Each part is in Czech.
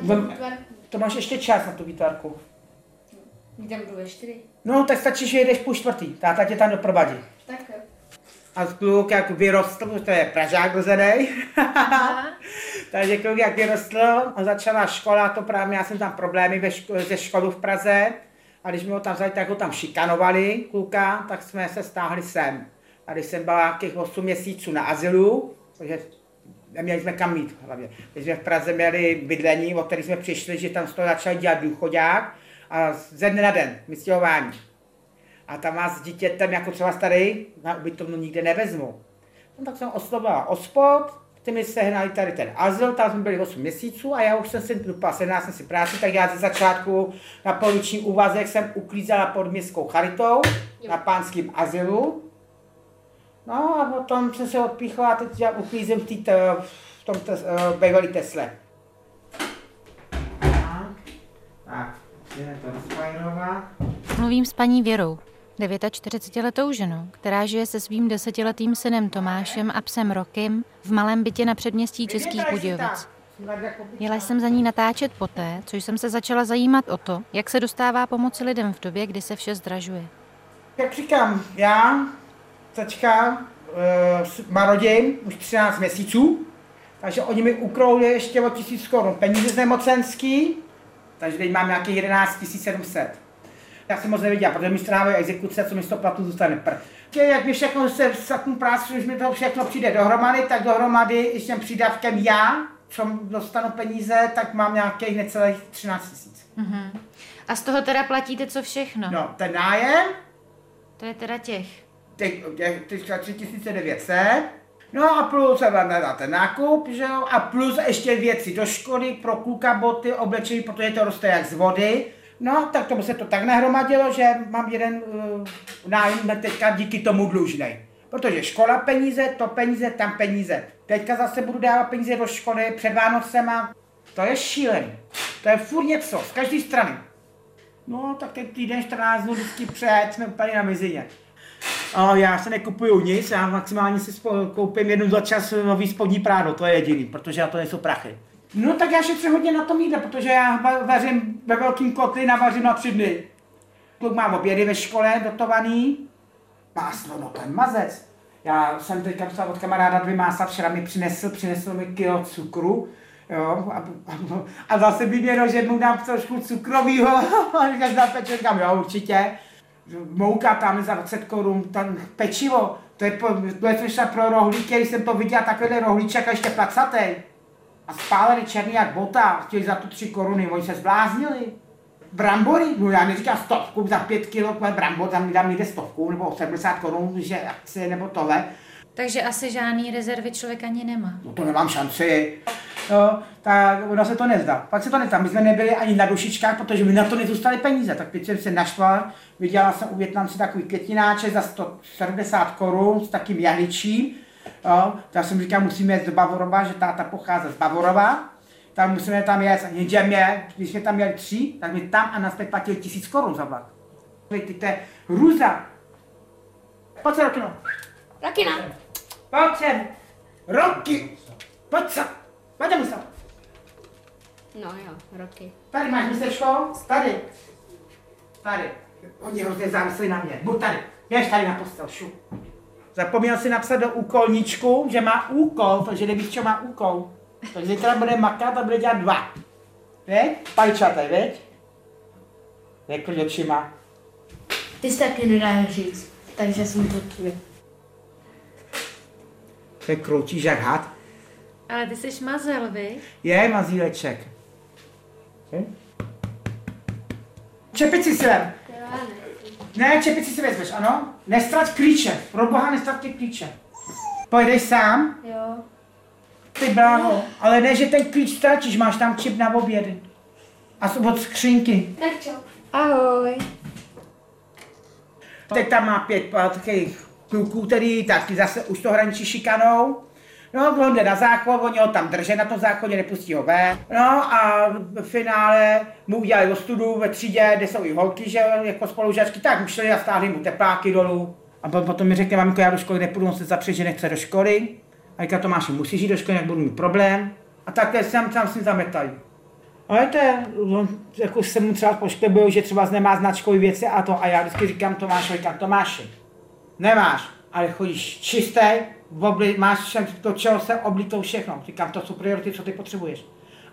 Na Vem- To máš ještě čas na tu výtvarku. tam jdu ve čtyři. No, tak stačí, že jedeš půl čtvrtý. Táta tě tam doprovadí. Tak jo. A kluk, jak vyrostl, to je Pražák rozenej, takže kluk, jak vyrostl a začala škola, to právě, já jsem tam problémy ve ško- ze školu v Praze, a když mi ho tam vzali, tak ho tam šikanovali, kluka, tak jsme se stáhli sem. A když jsem byla nějakých 8 měsíců na azylu, takže neměli jsme kam mít hlavně. Když jsme v Praze měli bydlení, o který jsme přišli, že tam z toho začal dělat důchodák a ze dne na den, vystěhování. A tam vás s dítětem jako třeba starý na ubytovnu nikde nevezmu. No, tak jsem oslovila ospod, ty mi sehnali tady ten azyl, tam jsme byli 8 měsíců a já už jsem si dupla, sehnala jsem si práci, tak já ze začátku na poloviční úvazek jsem uklízela pod městskou charitou na pánském azylu. No a potom jsem se odpíchla a teď já uklízím v, tý, v tom tes, uh, bývalý Tesle. Tak, tak, jdeme to rozfajnovat. Mluvím s paní Věrou, 49-letou ženou, která žije se svým desetiletým synem Tomášem a psem Rokem v malém bytě na předměstí Českých Budějovic. Jela jsem za ní natáčet poté, co jsem se začala zajímat o to, jak se dostává pomoci lidem v době, kdy se vše zdražuje. Jak říkám, já teďka uh, marodím už 13 měsíců, takže oni mi ukrouli ještě o 1000 korun peníze z nemocenský, takže teď mám nějakých 11 700. Já jsem moc neviděl, protože mi strávají exekuce, co mi z toho platu zůstane pr. Jak mi všechno se saknu práci, když mi to všechno přijde dohromady, tak dohromady i s tím přídavkem já, co dostanu peníze, tak mám nějakých necelých 13 tisíc. A z toho teda platíte co všechno? No, ten nájem, To je teda těch. Teď, teďka 3900, no a plus na ten nákup, že jo, a plus ještě věci do školy, pro kluka boty, oblečení, protože to roste jak z vody, no tak tomu se to tak nahromadilo, že mám jeden uh, nájem teďka díky tomu dlužnej. Protože škola peníze, to peníze, tam peníze. Teďka zase budu dávat peníze do školy před Vánocema. To je šílený. To je furt něco, z každé strany. No, tak ten týden 14 dnů vždycky před jsme úplně na mizině. A já se nekupuju nic, já maximálně si spo- koupím jednou za čas nový spodní prádo, to je jediný, protože já to nejsou prachy. No tak já šetřím hodně na tom jídle, protože já va- vařím ve velkým kotli, navařím na tři dny. Kluk má obědy ve škole dotovaný, máslo, no je mazec. Já jsem teďka dostal od kamaráda dvě másla, včera mi přinesl, přinesl mi kilo cukru, jo, a, a, a zase by mělo, že mu dám trošku cukrovýho, a říkám, jo, určitě. Mouka tam za 20 korun, tam pečivo, to je, po, to je třeba pro rohlíky, když jsem to viděl, takovýhle rohlíček a ještě placatej. A spálený černý jak bota, chtěli za to 3 koruny, oni se zbláznili. Brambory, no já neříkám stovku za 5 kilo, brambor tam mi dám někde stovku nebo 70 korun, že akcie nebo tohle. Takže asi žádný rezervy člověk ani nemá. No to nemám šanci. No, tak ono se to nezdá. Pak se to nezdá. My jsme nebyli ani na dušičkách, protože mi na to nezůstaly peníze. Tak teď jsem se naštval. Vydělal jsem u Větnamce takový květináček za 170 korun s takým jahličím. Jo, tak jsem říkal, musíme jet do Bavorova, že táta pochází z Bavorova. Tak musíme tam jet, jenže mě, když jsme tam měli tři, tak mi tam a naspět platil tisíc korun za vlak. Ty, to je hruza. Pojď se, Rokino. Rakina. Pojď sem. Roky. Pojď sem. Pojď sem. No jo, roky. Tady máš místečko? Tady. Tady. Oni hrozně závislí na mě. Buď tady. Běž tady na postel, šu. Zapomněl si napsat do úkolníčku, že má úkol, takže nevíš, co má úkol. Takže zítra bude makat a bude dělat dva. Veď? Pajčatej, veď? Nekryť očima. Ty jsi taky nedáš říct, takže jsem to tvě. Je kroutíš jak had. Ale ty jsi mazel, vy? Je mazíleček. Je? Čepici si vem. Ne, čepici si vezmeš, ano? Nestrať klíče. Pro boha nestrať ty klíče. Pojedeš sám? Jo. Ty brávo. Ale ne, že ten klíč ztratíš, máš tam čip na obědy. A od skřínky. Tak čo? Ahoj. Teď tam má pět takových kluků, který taky zase už to hraničí šikanou. No, on jde na záchod, oni ho tam drží na tom záchodě, nepustí ho ven. No a v finále mu udělali ostudu ve třídě, kde jsou i holky, že jako spolužačky, tak mu šli a stáhli mu tepláky dolů. A po- potom mi řekne, maminko, já do školy nepůjdu, on se zapře, že nechce do školy. A říká, Tomáši, musíš jít do školy, jak budu mít problém. A takhle jsem tam si zametají. Ale to je, jako se mu třeba pošklebují, že třeba nemá značkové věci a to. A já vždycky říkám Tomášovi, říkám Tomáši, nemáš, ale chodíš čistý, obli, máš všem to, čeho se oblitou všechno. Říkám, to jsou priority, co ty potřebuješ.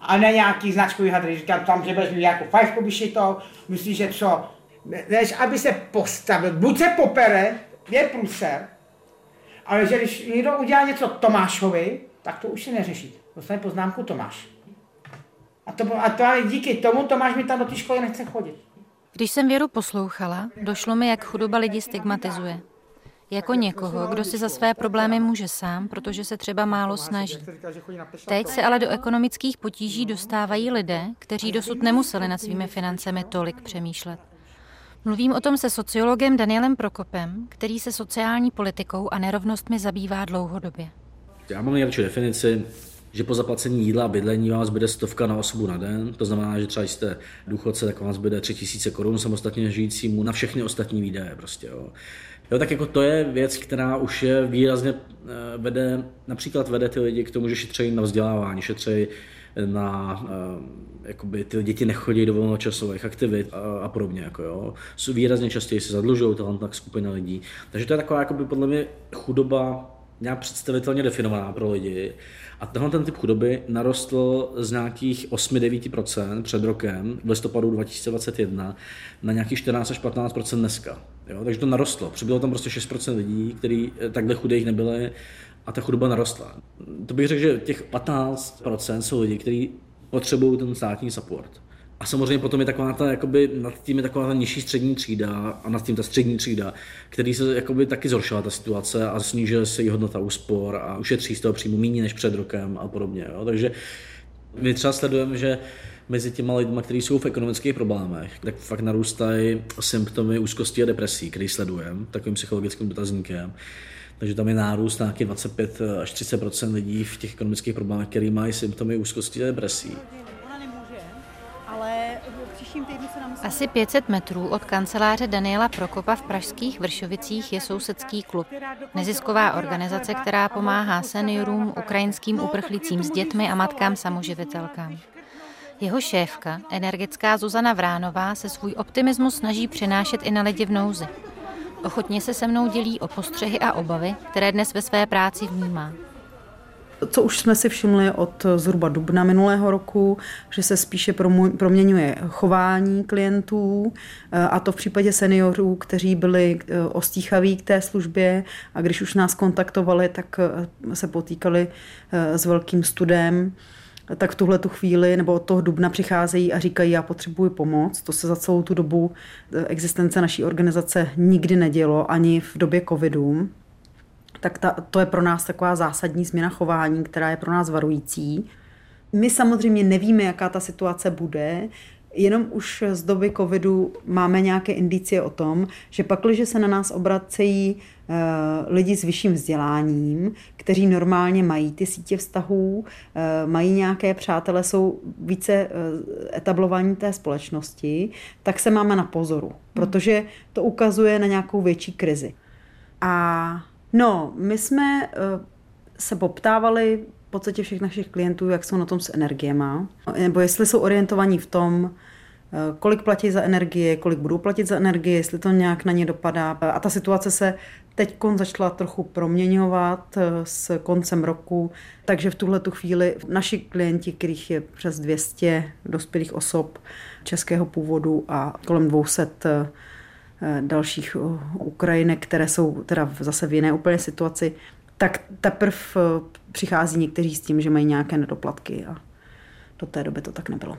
A ne nějaký značkový hadry. Říkám, tam, že budeš mít nějakou fajfku to, myslíš, že co, než aby se postavil, buď se popere, je průser, ale že když někdo udělá něco Tomášovi, tak to už si neřeší. Dostane poznámku Tomáš. A to, a to ale díky tomu Tomáš mi tam do té školy nechce chodit. Když jsem Věru poslouchala, došlo mi, jak chudoba lidi stigmatizuje. Jako někoho, kdo si za své problémy může sám, protože se třeba málo snaží. Teď se ale do ekonomických potíží dostávají lidé, kteří dosud nemuseli nad svými financemi tolik přemýšlet. Mluvím o tom se sociologem Danielem Prokopem, který se sociální politikou a nerovnostmi zabývá dlouhodobě. Já mám nejlepší definici, že po zaplacení jídla a bydlení vás bude stovka na osobu na den. To znamená, že třeba jste důchodce, tak vás bude tři tisíce korun samostatně žijícímu na všechny ostatní výdaje. Prostě, jo. Jo, tak jako to je věc, která už je výrazně eh, vede, například vede ty lidi k tomu, že šetří na vzdělávání, šetří na, eh, jakoby ty děti nechodí do volnočasových aktivit a, a podobně. Jako jo. Výrazně častěji se zadlužují tak skupina lidí. Takže to je taková jakoby, podle mě chudoba nějak představitelně definovaná pro lidi. A tenhle ten typ chudoby narostl z nějakých 8-9% před rokem, v listopadu 2021, na nějakých 14 až 15% dneska. Jo? Takže to narostlo. Přibylo tam prostě 6% lidí, kteří takhle chudých nebyli a ta chudoba narostla. To bych řekl, že těch 15% jsou lidi, kteří potřebují ten státní support. A samozřejmě potom je taková ta, jakoby, nad tím je taková ta nižší střední třída a nad tím ta střední třída, který se jakoby taky zhoršila ta situace a snížila se jí hodnota úspor a ušetří z toho příjmu méně než před rokem a podobně. Jo. Takže my třeba sledujeme, že mezi těma lidmi, kteří jsou v ekonomických problémech, tak fakt narůstají symptomy úzkosti a depresí, který sledujeme takovým psychologickým dotazníkem. Takže tam je nárůst nějaký 25 až 30% lidí v těch ekonomických problémech, který mají symptomy úzkosti a depresí. Asi 500 metrů od kanceláře Daniela Prokopa v pražských Vršovicích je sousedský klub. Nezisková organizace, která pomáhá seniorům, ukrajinským uprchlícím s dětmi a matkám samoživitelkám. Jeho šéfka, energická Zuzana Vránová, se svůj optimismus snaží přinášet i na lidi v nouzi. Ochotně se se mnou dělí o postřehy a obavy, které dnes ve své práci vnímá. Co už jsme si všimli od zhruba dubna minulého roku, že se spíše proměňuje chování klientů, a to v případě seniorů, kteří byli eh, ostíchaví k té službě a když už nás kontaktovali, tak eh, se potýkali eh, s velkým studem tak v tuhle tu chvíli nebo od toho dubna přicházejí a říkají, já potřebuji pomoc. To se za celou tu dobu existence naší organizace nikdy nedělo, ani v době covidu tak ta, to je pro nás taková zásadní změna chování, která je pro nás varující. My samozřejmě nevíme, jaká ta situace bude, jenom už z doby covidu máme nějaké indicie o tom, že pak, když se na nás obracejí uh, lidi s vyšším vzděláním, kteří normálně mají ty sítě vztahů, uh, mají nějaké přátele, jsou více uh, etablovaní té společnosti, tak se máme na pozoru, protože to ukazuje na nějakou větší krizi. A No, my jsme se poptávali podstatě všech našich klientů, jak jsou na tom s energiema, nebo jestli jsou orientovaní v tom, eh, kolik platí za energie, kolik budou platit za energie, jestli to nějak na ně dopadá. A ta situace se teď začala trochu proměňovat eh, s koncem roku, takže v tuhle tu chvíli naši klienti, kterých je přes 200 dospělých osob českého původu a kolem 200 Eh, dalších Ukrajinek, které jsou teda zase v jiné úplně situaci, tak teprve eh, přichází někteří s tím, že mají nějaké nedoplatky a do té doby to tak nebylo.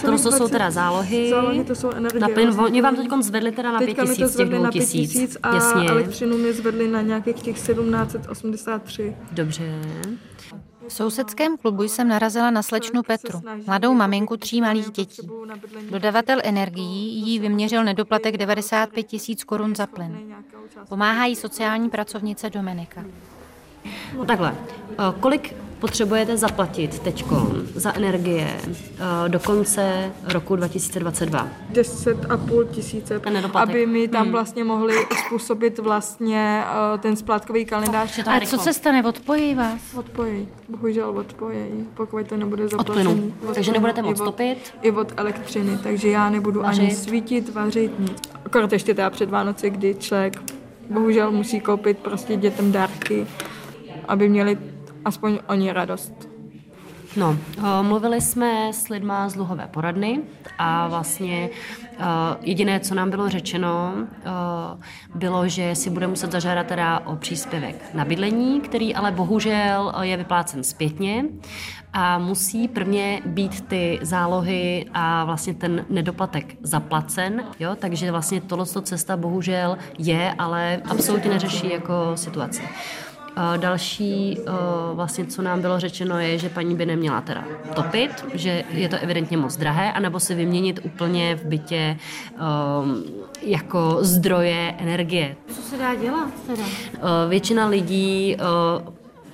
To, to jsou teda zálohy. Zálohy to jsou energie. Na plyn, vlastně. oni vám teď zvedli teda na 5 tisíc, těch dvou tisíc. A Jasně. elektřinu mě zvedli na nějakých těch 1783. Dobře. V sousedském klubu jsem narazila na slečnu Petru, mladou maminku tří malých dětí. Dodavatel energií jí vyměřil nedoplatek 95 tisíc korun za plyn. Pomáhá jí sociální pracovnice Dominika. No takhle, kolik potřebujete zaplatit teď za energie uh, do konce roku 2022? 10,5 tisíce, aby mi tam hmm. vlastně mohli způsobit vlastně uh, ten splátkový kalendář. A co se stane? Odpojí vás? Odpojí. Bohužel odpojí, pokud to nebude zaplacený. Od plynu. Takže nebudete moc topit? I od elektřiny, takže já nebudu vařit. ani svítit, vařit, nic. Akorát ještě teda před Vánoci, kdy člověk bohužel musí koupit prostě dětem dárky, aby měli aspoň oni radost. No, eh, mluvili jsme s lidma z Luhové poradny a vlastně eh, jediné, co nám bylo řečeno, eh, bylo, že si bude muset zažádat teda o příspěvek na bydlení, který ale bohužel je vyplácen zpětně a musí prvně být ty zálohy a vlastně ten nedoplatek zaplacen, jo, takže vlastně tohle cesta bohužel je, ale absolutně neřeší jako situaci. Další, vlastně, co nám bylo řečeno, je, že paní by neměla teda topit, že je to evidentně moc drahé, anebo si vyměnit úplně v bytě um, jako zdroje energie. Co se dá dělat teda? Většina lidí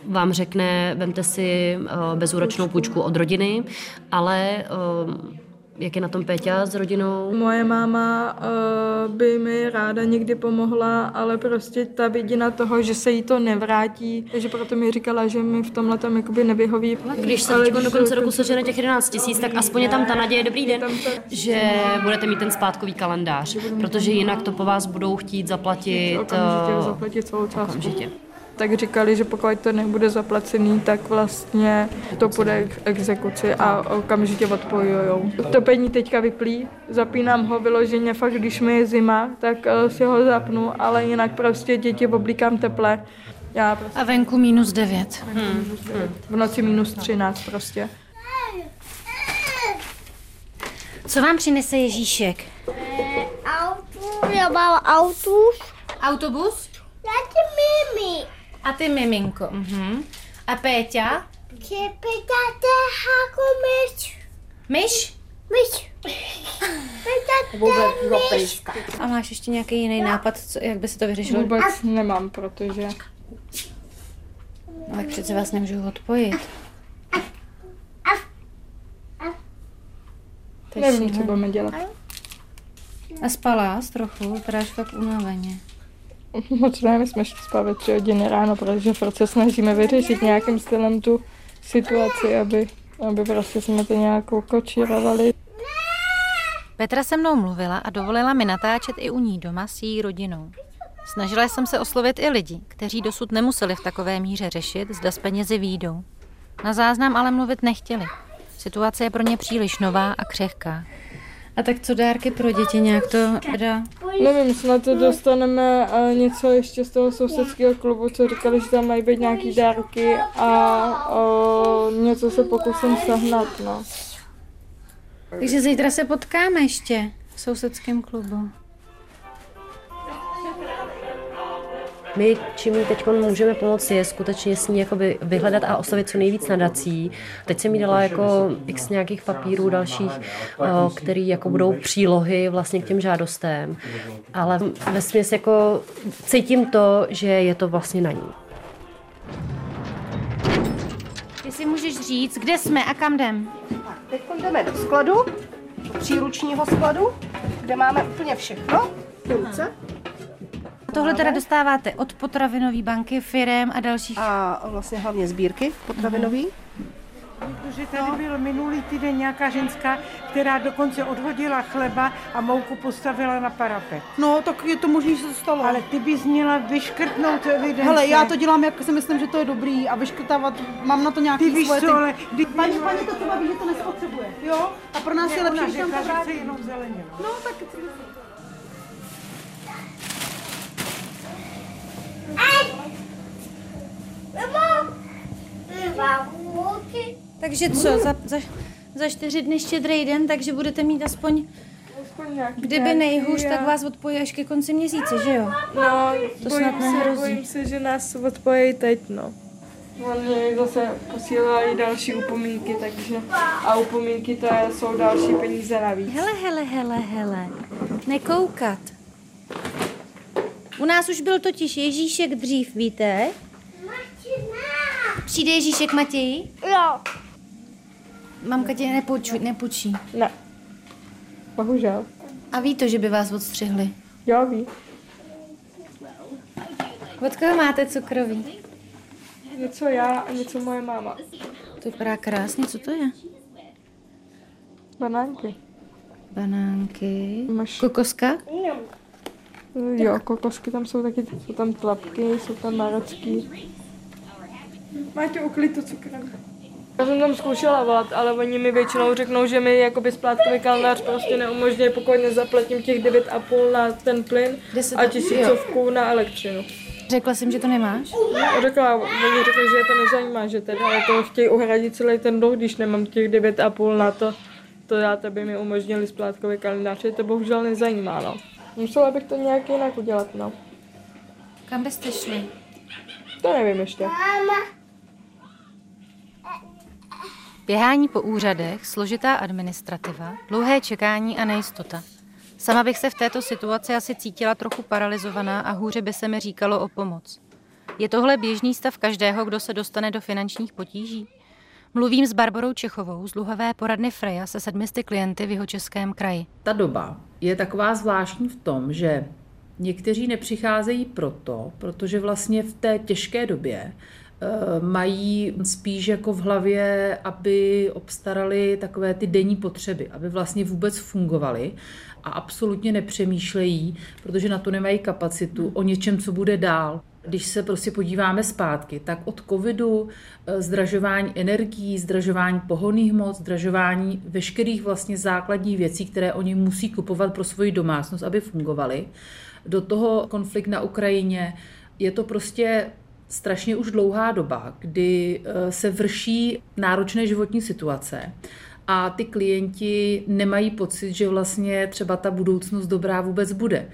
vám řekne, vemte si bezúročnou půjčku od rodiny, ale jak je na tom Péťa s rodinou? Moje máma uh, by mi ráda někdy pomohla, ale prostě ta vidina toho, že se jí to nevrátí, takže proto mi říkala, že mi v tomhle tam jakoby nevyhoví. Když se teď do konce roku sežene těch 11 tisíc, tak aspoň je tam ta naděje, dobrý den, že budete mít ten spátkový kalendář, protože jinak to po vás budou chtít zaplatit. Okamžitě eh, zaplatit celou částku. Okamžitě tak říkali, že pokud to nebude zaplacený, tak vlastně to půjde k exekuci a okamžitě odpojujou. Topení teďka vyplý, zapínám ho vyloženě fakt, když mi je zima, tak uh, si ho zapnu, ale jinak prostě děti oblíkám teple. Já prostě... A venku minus 9. Hmm. V noci minus 13 prostě. Co vám přinese Ježíšek? Eh, auto, já mám autobus. Autobus? Já ti mimi. A ty miminko. Mhm. A Péťa? Péťa to jako myš. Myš? Myš. Péťa to myš. A máš ještě nějaký jiný nápad, co, jak by se to vyřešilo? Vůbec nemám, protože... No, tak přece vás nemůžu odpojit. Nevím, co budeme dělat. A spala jsi trochu, až fakt unaveně. Moc ne, my jsme šli spát ve tři hodiny ráno, protože se snažíme vyřešit nějakým stylem tu situaci, aby, aby prostě jsme to nějak kočírovali. Petra se mnou mluvila a dovolila mi natáčet i u ní doma s její rodinou. Snažila jsem se oslovit i lidi, kteří dosud nemuseli v takové míře řešit, zda s penězi výjdou. Na záznam ale mluvit nechtěli. Situace je pro ně příliš nová a křehká. A tak co dárky pro děti nějak to teda? Nevím, snad to dostaneme uh, něco ještě z toho sousedského klubu, co říkali, že tam mají být nějaký dárky a uh, něco se pokusím sehnat, no. Takže zítra se potkáme ještě v sousedském klubu. My, čím teď můžeme pomoci, je skutečně s ní jakoby vyhledat a oslovit co nejvíc nadací. Teď jsem jí dala jako x nějakých papírů dalších, který jako budou přílohy vlastně k těm žádostem. Ale ve směs jako cítím to, že je to vlastně na ní. Ty si můžeš říct, kde jsme a kam jdem? Teď jdeme do skladu, příručního skladu, kde máme úplně všechno. Ruce. Tohle teda dostáváte od potravinové banky, firem a dalších. A vlastně hlavně sbírky potravinový. Protože tady byl minulý týden nějaká ženská, která dokonce odhodila chleba a mouku postavila na parapet. No, tak je to možné, že se to stalo. Ale ty bys měla vyškrtnout evidence. Hele, já to dělám, jak si myslím, že to je dobrý a vyškrtávat, mám na to nějaký ty víš svoje... Co, ale... Ty... Paní, paní to třeba ví, že to nespotřebuje, jo? A pro nás ne, je lepší, když tam to vrátí. jenom zeleninu. No, tak Takže co, za, za, za čtyři dny štědrý den, takže budete mít aspoň, kdyby nejhůř, tak vás odpojí až ke konci měsíce, že jo? No, to bojím snad. Se, bojím se, že nás odpojí teď, no. Oni zase posílají další upomínky, takže a upomínky to jsou další peníze navíc. Hele, hele, hele, hele, nekoukat. U nás už byl totiž Ježíšek dřív, víte? Přijde Ježíšek Matěj? Jo. Mamka tě nepůjčí. nepůjčí. Ne. Bohužel. A ví to, že by vás odstřihli? Jo, ví. Od koho máte cukroví? Něco já a něco moje máma. To vypadá krásně, co to je? Banánky. Banánky. Máš... Kokoska? Jo, kokosky tam jsou taky, jsou tam tlapky, jsou tam marocky. Máte uklid to cukrem. Já jsem tam zkoušela volat, ale oni mi většinou řeknou, že mi jakoby splátkový kalendář prostě neumožňuje, pokud nezaplatím těch 9,5 na ten plyn a tisícovku na elektřinu. Řekla jsem, že to nemáš? No, řekla, oni řekli, že je to nezajímá, že teda jako chtějí uhradit celý ten dluh, když nemám těch 9,5 na to, to já by mi umožnili splátkový kalendář, je to bohužel nezajímá, no. Musela bych to nějak jinak udělat, no. Kam byste šli? To nevím ještě. Běhání po úřadech, složitá administrativa, dlouhé čekání a nejistota. Sama bych se v této situaci asi cítila trochu paralizovaná a hůře by se mi říkalo o pomoc. Je tohle běžný stav každého, kdo se dostane do finančních potíží? Mluvím s Barbarou Čechovou z dluhové poradny Freja se sedmisty klienty v jeho českém kraji. Ta doba je taková zvláštní v tom, že někteří nepřicházejí proto, protože vlastně v té těžké době Eh, mají spíš jako v hlavě, aby obstarali takové ty denní potřeby, aby vlastně vůbec fungovaly a absolutně nepřemýšlejí, protože na to nemají kapacitu o něčem, co bude dál. Když se prostě podíváme zpátky, tak od covidu eh, zdražování energií, zdražování pohonných hmot, zdražování veškerých vlastně základních věcí, které oni musí kupovat pro svoji domácnost, aby fungovaly, do toho konflikt na Ukrajině, je to prostě strašně už dlouhá doba, kdy eh, se vrší náročné životní situace a ty klienti nemají pocit, že vlastně třeba ta budoucnost dobrá vůbec bude.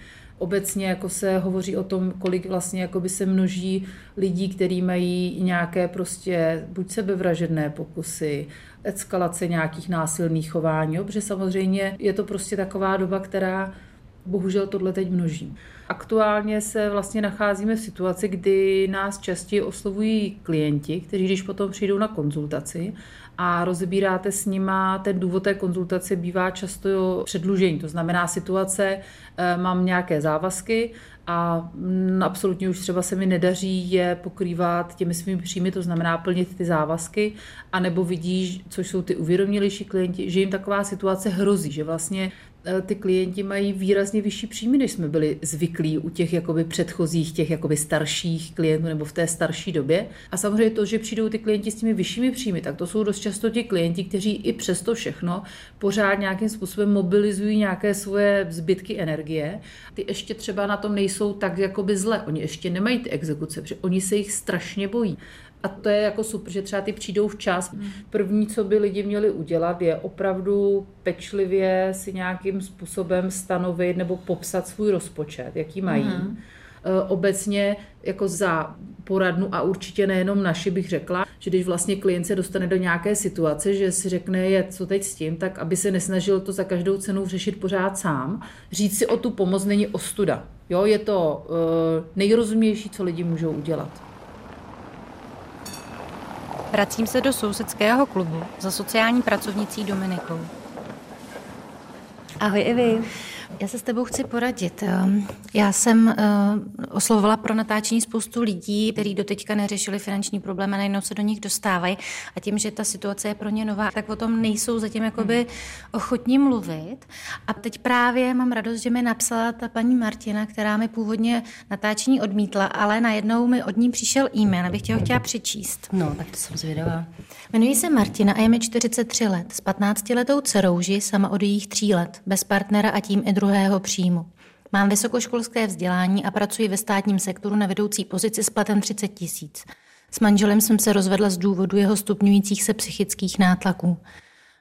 Obecně jako se hovoří o tom, kolik vlastně jako by se množí lidí, kteří mají nějaké prostě buď sebevražedné pokusy, eskalace nějakých násilných chování, protože samozřejmě je to prostě taková doba, která bohužel tohle teď množí. Aktuálně se vlastně nacházíme v situaci, kdy nás častěji oslovují klienti, kteří když potom přijdou na konzultaci a rozebíráte s nima, ten důvod té konzultace bývá často předlužení. To znamená situace, eh, mám nějaké závazky a absolutně už třeba se mi nedaří je pokrývat těmi svými příjmy, to znamená plnit ty závazky, anebo vidí, což jsou ty uvědomělejší klienti, že jim taková situace hrozí, že vlastně ty klienti mají výrazně vyšší příjmy, než jsme byli zvyklí u těch jakoby předchozích, těch jakoby starších klientů nebo v té starší době. A samozřejmě to, že přijdou ty klienti s těmi vyššími příjmy, tak to jsou dost často ti klienti, kteří i přesto všechno pořád nějakým způsobem mobilizují nějaké svoje zbytky energie. Ty ještě třeba na tom nejsou tak jakoby zle. Oni ještě nemají ty exekuce, protože oni se jich strašně bojí. A to je jako super, že třeba ty přijdou včas. Hmm. První, co by lidi měli udělat, je opravdu pečlivě si nějakým způsobem stanovit nebo popsat svůj rozpočet, jaký mají. Mm. Obecně jako za poradnu a určitě nejenom naši bych řekla, že když vlastně klient se dostane do nějaké situace, že si řekne, je co teď s tím, tak aby se nesnažil to za každou cenu řešit pořád sám. Říct si o tu pomoc není ostuda. Jo, je to uh, nejrozumější, co lidi můžou udělat. Vracím se do sousedského klubu za sociální pracovnicí Dominikou. Ahoj, Evi. Já se s tebou chci poradit. Ehm, já jsem uh, oslovovala pro natáčení spoustu lidí, kteří doteďka neřešili finanční problémy, najednou se do nich dostávají a tím, že ta situace je pro ně nová, tak o tom nejsou zatím jakoby ochotní mluvit. A teď právě mám radost, že mi napsala ta paní Martina, která mi původně natáčení odmítla, ale najednou mi od ní přišel e-mail, abych tě ho chtěla přečíst. No, tak to jsem zvědavá. Jmenuji se Martina a je mi 43 let. S 15-letou dcerou žiji sama od jejich tří let, bez partnera a tím i druhého příjmu. Mám vysokoškolské vzdělání a pracuji ve státním sektoru na vedoucí pozici s platem 30 tisíc. S manželem jsem se rozvedla z důvodu jeho stupňujících se psychických nátlaků.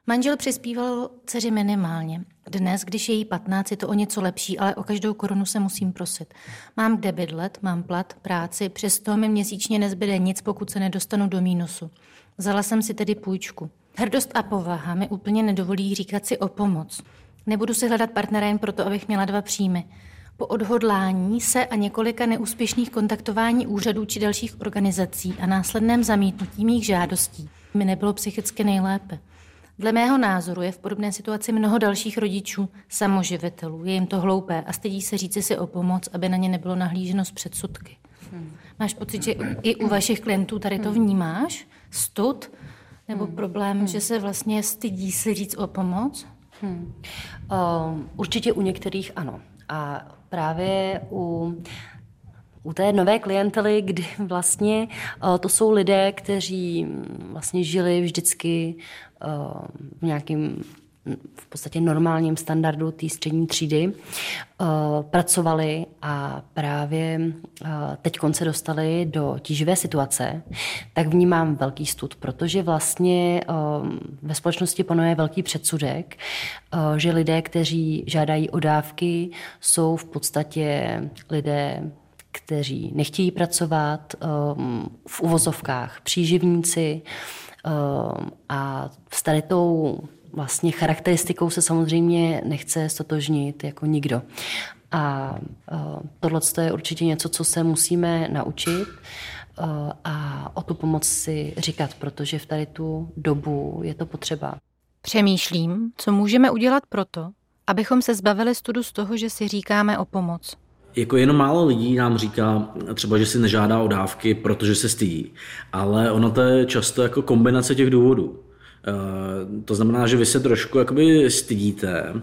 Manžel přispíval dceři minimálně. Dnes, když je jí 15, je to o něco lepší, ale o každou korunu se musím prosit. Mám kde bydlet, mám plat, práci, přesto mi měsíčně nezbyde nic, pokud se nedostanu do mínusu. Vzala jsem si tedy půjčku. Hrdost a povaha mi úplně nedovolí říkat si o pomoc. Nebudu si hledat partnera jen proto, abych měla dva příjmy. Po odhodlání se a několika neúspěšných kontaktování úřadů či dalších organizací a následném zamítnutí mých žádostí mi nebylo psychicky nejlépe. Dle mého názoru je v podobné situaci mnoho dalších rodičů, samoživitelů. Je jim to hloupé a stydí se říci si o pomoc, aby na ně nebylo nahlíženo z předsudky. Hmm. Máš pocit, že i u vašich klientů tady to vnímáš? Stud? Nebo hmm. problém, hmm. že se vlastně stydí si říct o pomoc? Hmm. Uh, určitě u některých ano. A právě u u té nové klientely, kdy vlastně uh, to jsou lidé, kteří vlastně žili vždycky uh, v nějakým v podstatě normálním standardu té střední třídy uh, pracovali a právě uh, teď se dostali do tíživé situace, tak vnímám velký stud, protože vlastně uh, ve společnosti panuje velký předsudek, že lidé, kteří žádají o dávky, jsou v podstatě lidé kteří nechtějí pracovat, v uvozovkách příživníci a s tady tou vlastně charakteristikou se samozřejmě nechce stotožnit jako nikdo. A uh, tohle je určitě něco, co se musíme naučit uh, a o tu pomoc si říkat, protože v tady tu dobu je to potřeba. Přemýšlím, co můžeme udělat proto, abychom se zbavili studu z toho, že si říkáme o pomoc. Jako jenom málo lidí nám říká třeba, že si nežádá o dávky, protože se stydí. Ale ono to je často jako kombinace těch důvodů. Eh, to znamená, že vy se trošku jakoby stydíte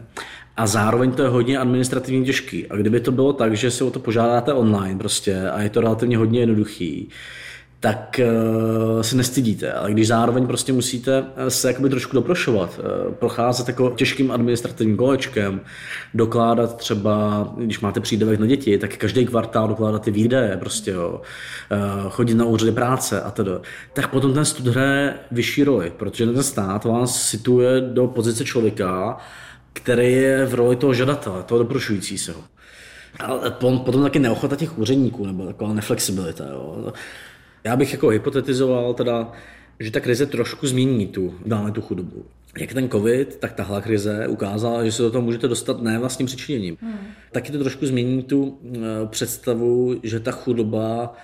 a zároveň to je hodně administrativně těžký. A kdyby to bylo tak, že si o to požádáte online prostě a je to relativně hodně jednoduchý, tak uh, se nestydíte, ale když zároveň prostě musíte eh, se jakoby trošku doprošovat, uh, procházet jako těžkým administrativním kolečkem, dokládat třeba, když máte přídavek na děti, tak každý kvartál dokládat ty výdaje, prostě jo, chodit na úřady práce a tedy, tak potom ten stud hraje vyšší roli, protože ten stát vás situuje do pozice člověka, který je v roli toho žadatele, toho doprošující se ho. Ale potom taky neochota těch úředníků, nebo taková neflexibilita. Jo. Já bych jako hypotetizoval teda, že ta krize trošku změní tu, dále tu chudobu. Jak ten covid, tak tahle krize ukázala, že se do toho můžete dostat ne vlastním přičiněním. Hmm. Taky to trošku změní tu uh, představu, že ta chudoba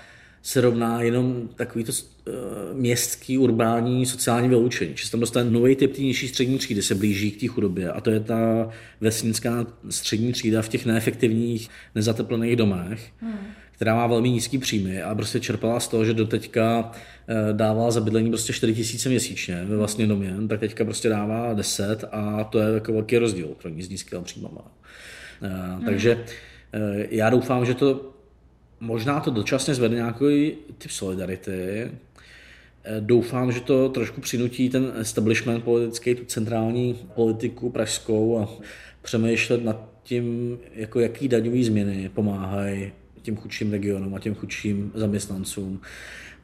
se rovná jenom takový to uh, městský, urbání, sociální vyloučení. Že se tam dostane nový typ té nižší střední třídy, se blíží k té chudobě. A to je ta vesnická střední třída v těch neefektivních, nezateplených domech. Hmm která má velmi nízký příjmy a prostě čerpala z toho, že doteďka eh, dává za bydlení prostě 4 tisíce měsíčně ve vlastním domě, tak teďka prostě dává 10 a to je jako velký rozdíl pro ní s nízkými příjmama. Hmm. Takže eh, já doufám, že to možná to dočasně zvede nějaký typ solidarity, Doufám, že to trošku přinutí ten establishment politický, tu centrální politiku pražskou a přemýšlet nad tím, jako jaký daňové změny pomáhají těm chudším regionům a těm chudším zaměstnancům.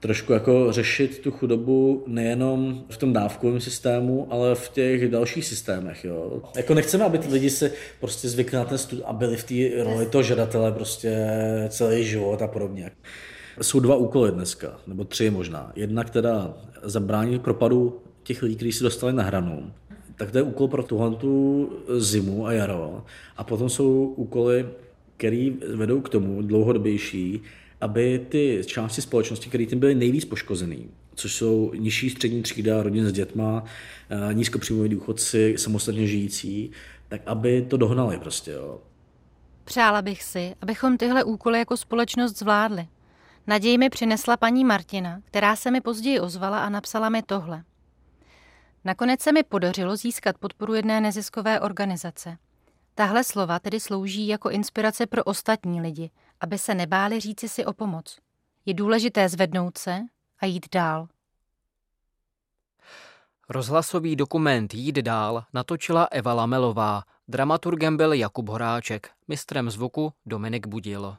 Trošku jako řešit tu chudobu nejenom v tom dávkovém systému, ale v těch dalších systémech. Jo. Jako nechceme, aby ty lidi se prostě zvykli na ten stud a byli v té roli toho žadatele prostě celý život a podobně. Jsou dva úkoly dneska, nebo tři možná. Jednak teda zabránit propadu těch lidí, kteří se dostali na hranu, tak to je úkol pro tuhle tu zimu a jaro. A potom jsou úkoly které vedou k tomu dlouhodobější, aby ty části společnosti, které tím byly nejvíc poškozený, což jsou nižší střední třída, rodin s dětma, eh, nízkopříjmoví důchodci, samostatně žijící, tak aby to dohnali prostě. Jo. Přála bych si, abychom tyhle úkoly jako společnost zvládli. Naději mi přinesla paní Martina, která se mi později ozvala a napsala mi tohle. Nakonec se mi podařilo získat podporu jedné neziskové organizace – Tahle slova tedy slouží jako inspirace pro ostatní lidi, aby se nebáli říci si o pomoc. Je důležité zvednout se a jít dál. Rozhlasový dokument Jít dál natočila Eva Lamelová, dramaturgem byl Jakub Horáček, mistrem zvuku Dominik Budil.